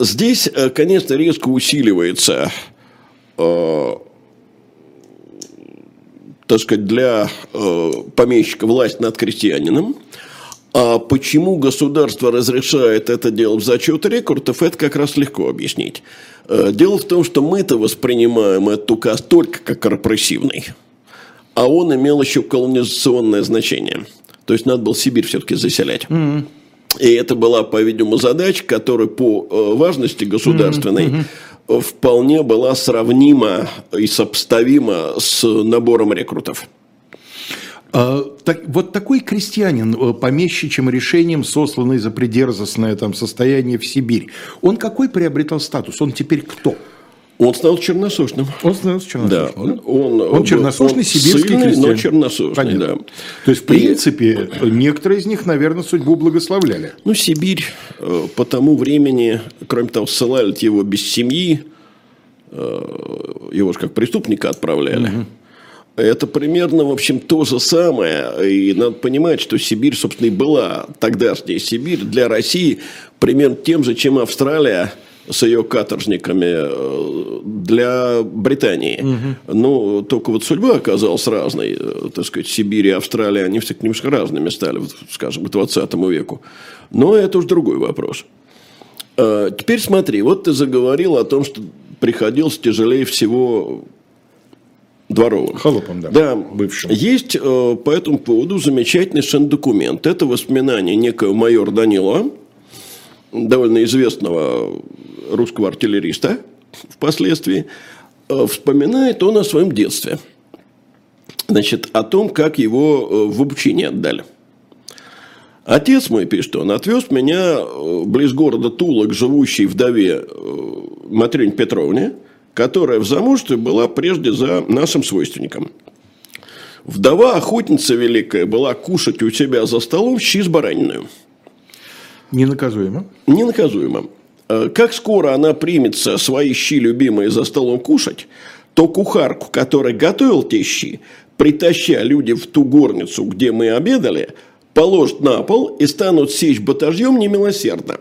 здесь, э, конечно, резко усиливается, э, так сказать, для помещика власть над крестьянином. А почему государство разрешает это делать в зачет рекордов, это как раз легко объяснить. Э, дело в том, что мы-то воспринимаем этот указ только как репрессивный, а он имел еще колонизационное значение. То есть надо было Сибирь все-таки заселять. Mm-hmm. И это была, по-видимому, задача, которая по э, важности государственной mm-hmm. Вполне была сравнима и сопоставима с набором рекрутов. А, так, вот такой крестьянин, э, помещичьим решением, сосланный за придерзостное там, состояние в Сибирь, он какой приобретал статус? Он теперь кто? Он стал черносошным. Он стал черносошным. Да, он, он, он черносошный он сибирский сильный, крестьянин. но черносошный, Понятно. да. То есть, в принципе, И... некоторые из них, наверное, судьбу благословляли. Ну, Сибирь э, по тому времени, кроме того, ссылали его без семьи, э, его же как преступника отправляли. Угу. Это примерно, в общем, то же самое. И надо понимать, что Сибирь, собственно, и была тогдашняя Сибирь для России примерно тем же, чем Австралия – с ее каторжниками э, для Британии. Угу. Ну, только вот судьба оказалась разной. Э, так сказать, Сибирь и Австралия, они все немножко разными стали, скажем, к 20 веку. Но это уже другой вопрос. А, теперь смотри, вот ты заговорил о том, что приходилось тяжелее всего дворовым. Холопом, да. Да. Бывшим. Есть э, по этому поводу замечательный совершенно документ. Это воспоминание некого майора Данила, довольно известного русского артиллериста впоследствии, э, вспоминает он о своем детстве. Значит, о том, как его э, в обучение отдали. Отец мой, пишет он, отвез меня э, близ города Тула к живущей вдове Матрене Петровне, которая в замужестве была прежде за нашим свойственником. Вдова, охотница великая, была кушать у себя за столом щи с бараниной. Ненаказуемо. Ненаказуемо. Э, как скоро она примется свои щи любимые за столом кушать, то кухарку, которая готовил те щи, притаща люди в ту горницу, где мы обедали, положат на пол и станут сечь батажьем немилосердно.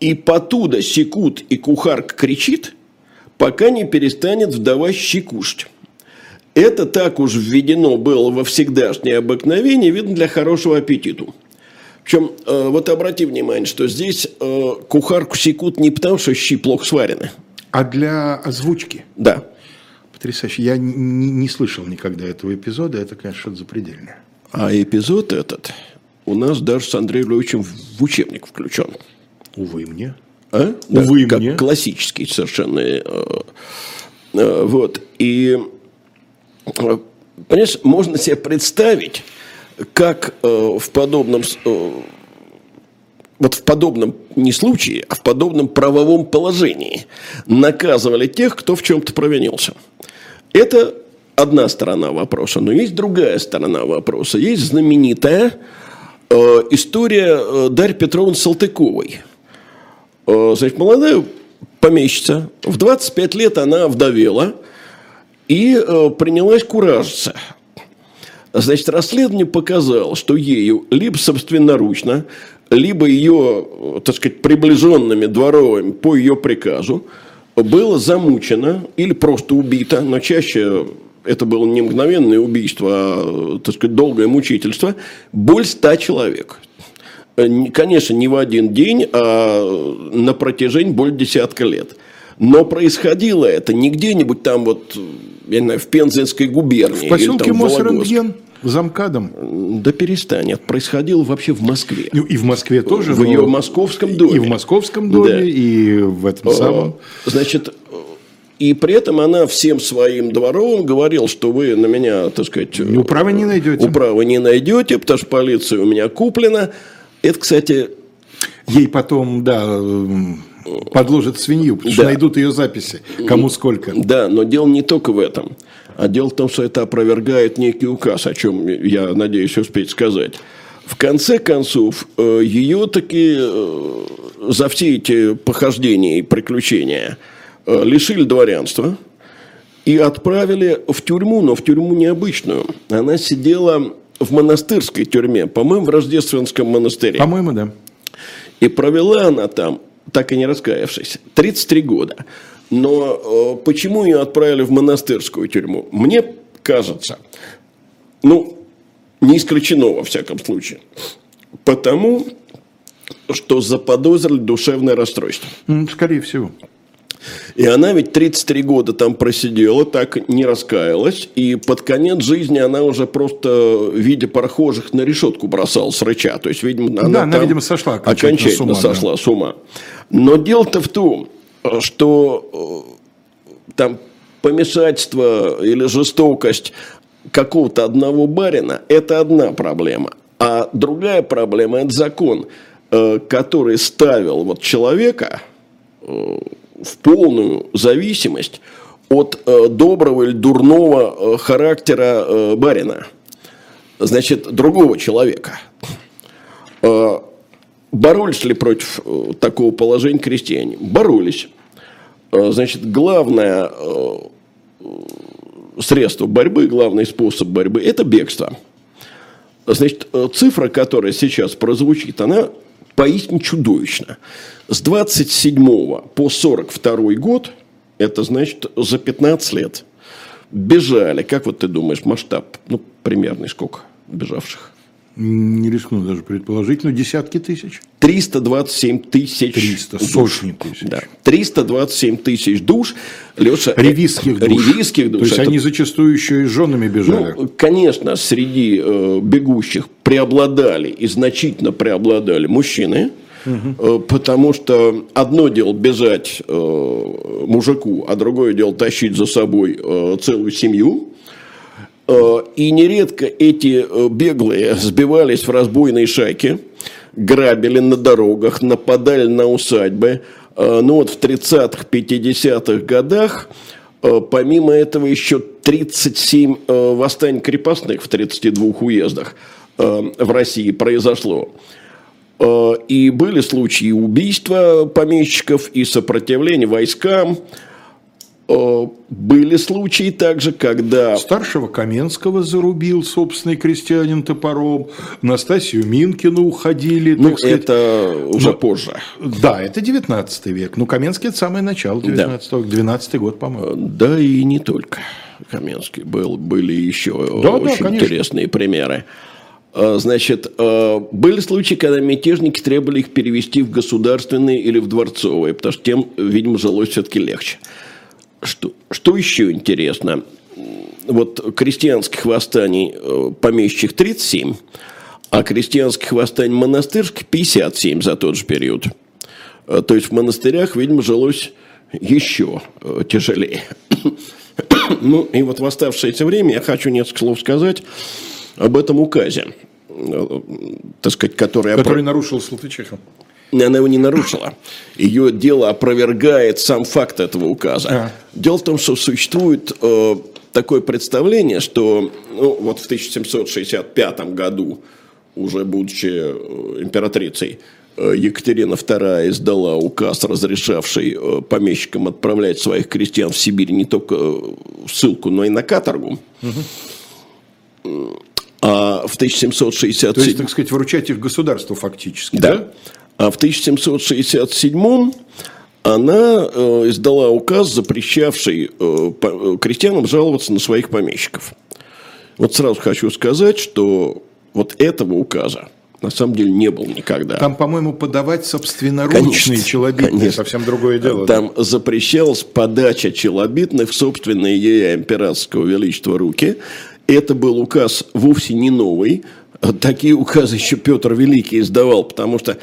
И потуда секут, и кухарка кричит, пока не перестанет вдова щи кушать. Это так уж введено было во всегдашнее обыкновение, видно, для хорошего аппетиту. Причем, э, вот обрати внимание, что здесь э, кухарку секут не потому, что щи плохо сварены. А для озвучки? Да. Потрясающе. Я не, не слышал никогда этого эпизода. Это, конечно, что-то запредельное. А эпизод этот у нас даже с Андреем Львовичем в учебник включен. Увы мне. А? Увы да, мне. Как классический совершенно. Э, э, вот. И, э, понимаешь, можно себе представить, как э, в подобном э, вот в подобном не случае, а в подобном правовом положении наказывали тех, кто в чем-то провинился. Это одна сторона вопроса, но есть другая сторона вопроса. Есть знаменитая э, история э, Дарьи Петровны Салтыковой. Э, значит, молодая помещица, в 25 лет она вдовела и э, принялась куражиться – Значит, расследование показало, что ею либо собственноручно, либо ее, так сказать, приближенными дворовыми по ее приказу было замучено или просто убито, но чаще это было не мгновенное убийство, а, так сказать, долгое мучительство, боль ста человек. Конечно, не в один день, а на протяжении более десятка лет. Но происходило это не где-нибудь там вот, я не знаю, в Пензенской губернии. В поселке Мосрентген? замкадом? Да перестань, это происходило вообще в Москве. Ну, и в Москве тоже. В ее московском доме. И в московском доме, да. и в этом самом. Значит, и при этом она всем своим дворовым говорила, что вы на меня, так сказать... Управы не найдете. Управы не найдете, потому что полиция у меня куплена. Это, кстати... Ей потом, да, подложат свинью, потому да. что найдут ее записи, кому сколько. Да, но дело не только в этом. А дело в том, что это опровергает некий указ, о чем я надеюсь успеть сказать. В конце концов, э, ее таки э, за все эти похождения и приключения э, лишили дворянства и отправили в тюрьму, но в тюрьму необычную. Она сидела в монастырской тюрьме, по-моему, в Рождественском монастыре. По-моему, да. И провела она там, так и не раскаявшись, 33 года. Но э, почему ее отправили в монастырскую тюрьму? Мне кажется, ну, не исключено во всяком случае, потому что заподозрили душевное расстройство. Скорее всего. И она ведь 33 года там просидела, так не раскаялась. И под конец жизни она уже просто, видя прохожих, на решетку бросала с рыча. То есть, видимо, она, да, она видимо, сошла окончательно, окончательно с ума, сошла да. с ума. Но дело-то в том, что э, там помешательство или жестокость какого-то одного барина – это одна проблема. А другая проблема – это закон, э, который ставил вот человека э, в полную зависимость от э, доброго или дурного характера барина. Значит, другого человека. Боролись ли против такого положения крестьяне? Боролись. Значит, главное средство борьбы, главный способ борьбы – это бегство. Значит, цифра, которая сейчас прозвучит, она поистине чудовищна. С 27 по 42 год, это значит за 15 лет, бежали, как вот ты думаешь, масштаб, ну, примерный сколько бежавших? Не рискну даже предположить, но десятки тысяч. 327 тысяч 300, душ. тысяч. Да. 327 тысяч душ. Леша, ревизских душ. Ревизских душ. То есть Это... они зачастую еще и с женами бежали. Ну, конечно, среди э, бегущих преобладали и значительно преобладали мужчины. Угу. Потому что одно дело бежать э, мужику, а другое дело тащить за собой э, целую семью. И нередко эти беглые сбивались в разбойные шайки, грабили на дорогах, нападали на усадьбы. Ну вот в 30-х, 50-х годах, помимо этого, еще 37 восстаний крепостных в 32 уездах в России произошло. И были случаи убийства помещиков и сопротивления войскам. Были случаи также, когда... Старшего Каменского зарубил собственный крестьянин топором, Настасью Минкину уходили. Ну, сказать. это уже Но... позже. Да, это 19 век. Ну, Каменский – это самое начало 19 да. века, 12 год, по-моему. Да, и не только Каменский. Был, были еще да, очень да, интересные примеры. Значит, были случаи, когда мятежники требовали их перевести в государственные или в дворцовые, потому что тем, видимо, жилось все-таки легче. Что, что еще интересно? Вот крестьянских восстаний помещичьих 37, а крестьянских восстаний монастырских 57 за тот же период. То есть в монастырях, видимо, жилось еще тяжелее. Ну и вот в оставшееся время я хочу несколько слов сказать об этом указе, так сказать, который... Который опро... нарушил Салтычиха. Она его не нарушила. Ее дело опровергает сам факт этого указа. А. Дело в том, что существует э, такое представление, что ну, вот в 1765 году, уже будучи императрицей, Екатерина II издала указ, разрешавший помещикам отправлять своих крестьян в Сибирь не только в ссылку, но и на каторгу. Угу. А в 1767... То есть, так сказать, вручать их государству фактически, да? да? А в 1767 она э, издала указ, запрещавший э, по, крестьянам жаловаться на своих помещиков. Вот сразу хочу сказать, что вот этого указа на самом деле не было никогда. Там, по-моему, подавать собственноручные челобитные, конечно. совсем другое дело. Там да? запрещалась подача челобитных в собственные ей императорского величества руки. Это был указ вовсе не новый. Такие указы еще Петр Великий издавал, потому что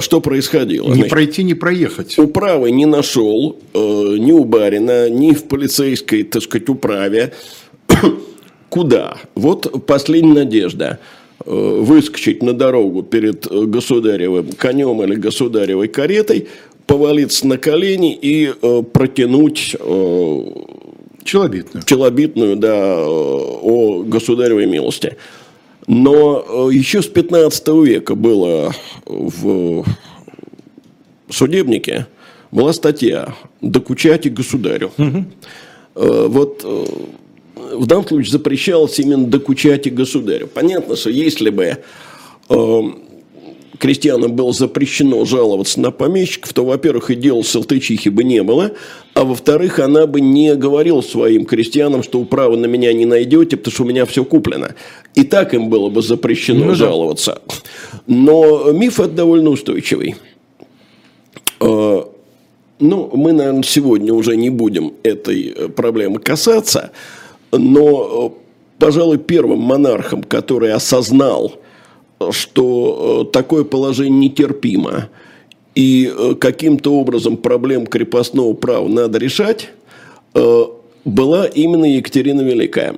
что происходило? Не Значит, пройти, не проехать. Управы не нашел э, ни у барина, ни в полицейской, так сказать, управе. Куда? Вот последняя надежда. Э, выскочить на дорогу перед государевым конем или государевой каретой, повалиться на колени и э, протянуть э, челобитную. челобитную да, э, о государевой милости. Но э, еще с 15 века было в судебнике была статья «Докучайте государю». Угу. Вот в данном случае запрещалось именно докучать и государю. Понятно, что если бы крестьянам было запрещено жаловаться на помещиков, то, во-первых, и дела Салтычихи бы не было, а во-вторых, она бы не говорила своим крестьянам, что управы на меня не найдете, потому что у меня все куплено. И так им было бы запрещено ну, жаловаться. Но миф это довольно устойчивый. А, Ну, мы, наверное, сегодня уже не будем этой э, проблемы касаться, но, э, пожалуй, первым монархом, который осознал, что э, такое положение нетерпимо, и каким-то образом проблем крепостного права надо решать, была именно Екатерина Великая.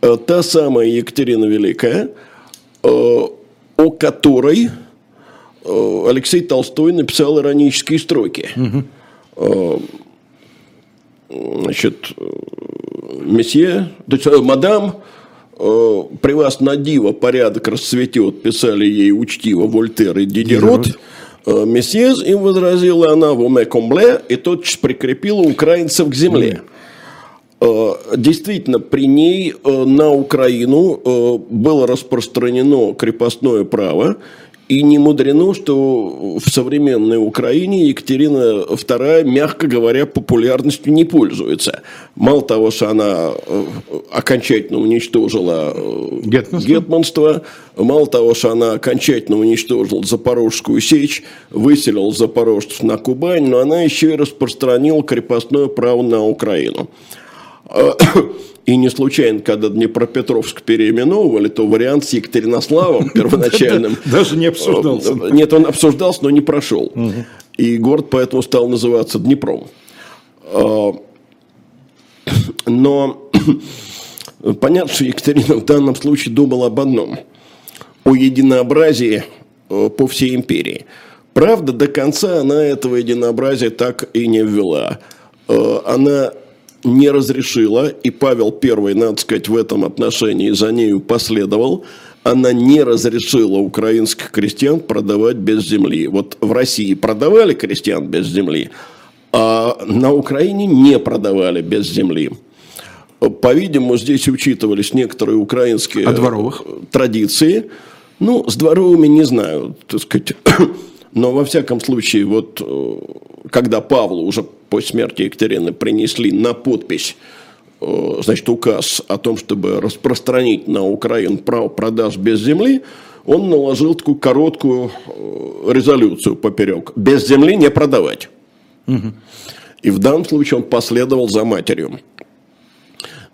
Та самая Екатерина Великая, о которой Алексей Толстой написал иронические строки. Угу. Э, значит, месье, то есть, э, мадам, э, при вас на диво порядок расцветет, писали ей учтиво Вольтер и Дидерот. Месье, им возразила она в уме комбле и тотчас прикрепила украинцев к земле. Действительно, при ней на Украину было распространено крепостное право, и не мудрено, что в современной Украине Екатерина II, мягко говоря, популярностью не пользуется. Мало того, что она э, окончательно уничтожила э, гетманство, гетманство мало того, что она окончательно уничтожила Запорожскую сечь, выселила запорожцев на Кубань, но она еще и распространила крепостное право на Украину. И не случайно, когда Днепропетровск переименовывали, то вариант с Екатеринославом первоначальным... Даже не обсуждался. Э, нет, он обсуждался, но не прошел. И город поэтому стал называться Днепром. А, но понятно, что Екатерина в данном случае думала об одном. О единообразии э, по всей империи. Правда, до конца она этого единообразия так и не ввела. Э, она не разрешила, и Павел I, надо сказать, в этом отношении за нею последовал, она не разрешила украинских крестьян продавать без земли. Вот в России продавали крестьян без земли, а на Украине не продавали без земли. По-видимому, здесь учитывались некоторые украинские а дворовых? традиции. Ну, с дворовыми не знаю, так сказать. Но во всяком случае, вот э, когда Павлу уже после смерти Екатерины принесли на подпись э, значит, указ о том, чтобы распространить на Украину право продаж без земли, он наложил такую короткую э, резолюцию поперек. Без земли не продавать. Угу. И в данном случае он последовал за матерью.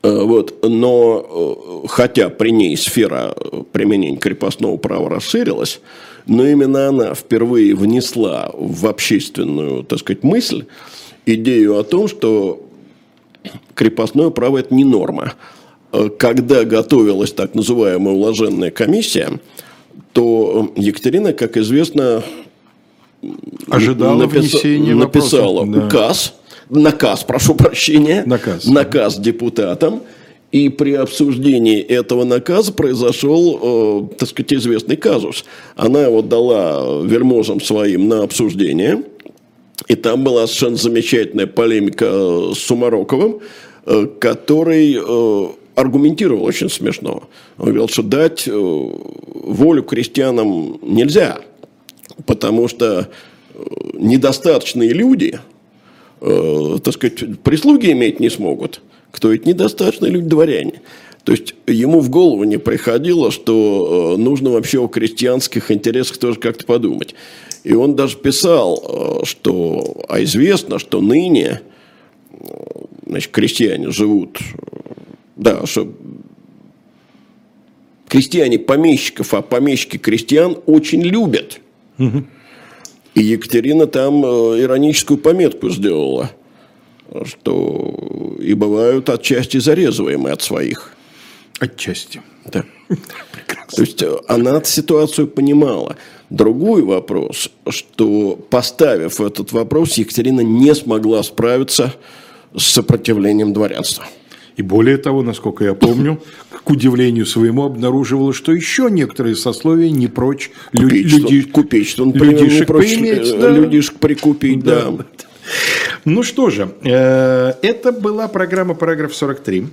Вот. Но хотя при ней сфера применения крепостного права расширилась, но именно она впервые внесла в общественную, так сказать, мысль идею о том, что крепостное право – это не норма. Когда готовилась так называемая уложенная комиссия, то Екатерина, как известно, Ожидала напис... написала да. указ, наказ, прошу прощения, наказ, наказ депутатам, и при обсуждении этого наказа произошел, э, так сказать, известный казус. Она его дала вельможам своим на обсуждение. И там была совершенно замечательная полемика с Сумароковым, э, который э, аргументировал очень смешно. Он говорил, что дать э, волю крестьянам нельзя, потому что э, недостаточные люди, э, так сказать, прислуги иметь не смогут – кто ведь недостаточно люди дворяне. То есть ему в голову не приходило, что э, нужно вообще о крестьянских интересах тоже как-то подумать. И он даже писал, э, что, а известно, что ныне э, значит, крестьяне живут, да, что крестьяне помещиков, а помещики крестьян очень любят. Угу. И Екатерина там ироническую пометку сделала – что и бывают отчасти зарезываемые от своих. Отчасти. Да. Прекрасно. То есть э, она ситуацию понимала. Другой вопрос, что поставив этот вопрос, Екатерина не смогла справиться с сопротивлением дворянства. И более того, насколько я помню, к удивлению своему обнаруживала, что еще некоторые сословия не прочь купить, люди, купить, что, например, людишек не прочь поиметь, да. людишек прикупить, да. да. Ну что же, э, это была программа «Параграф 43».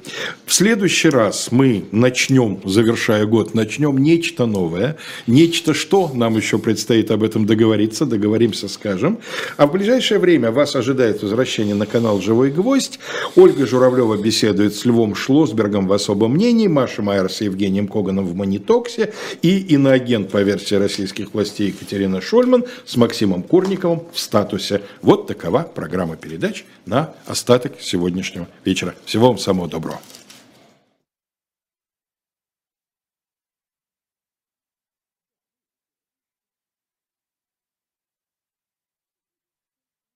В следующий раз мы начнем, завершая год, начнем нечто новое. Нечто что, нам еще предстоит об этом договориться, договоримся, скажем. А в ближайшее время вас ожидает возвращение на канал «Живой гвоздь». Ольга Журавлева беседует с Львом Шлосбергом в особом мнении, Маша Майер с Евгением Коганом в «Монитоксе» и иноагент по версии российских властей Екатерина Шольман с Максимом Курниковым в статусе. Вот такова программа передач на остаток сегодняшнего вечера. Всего вам самого доброго.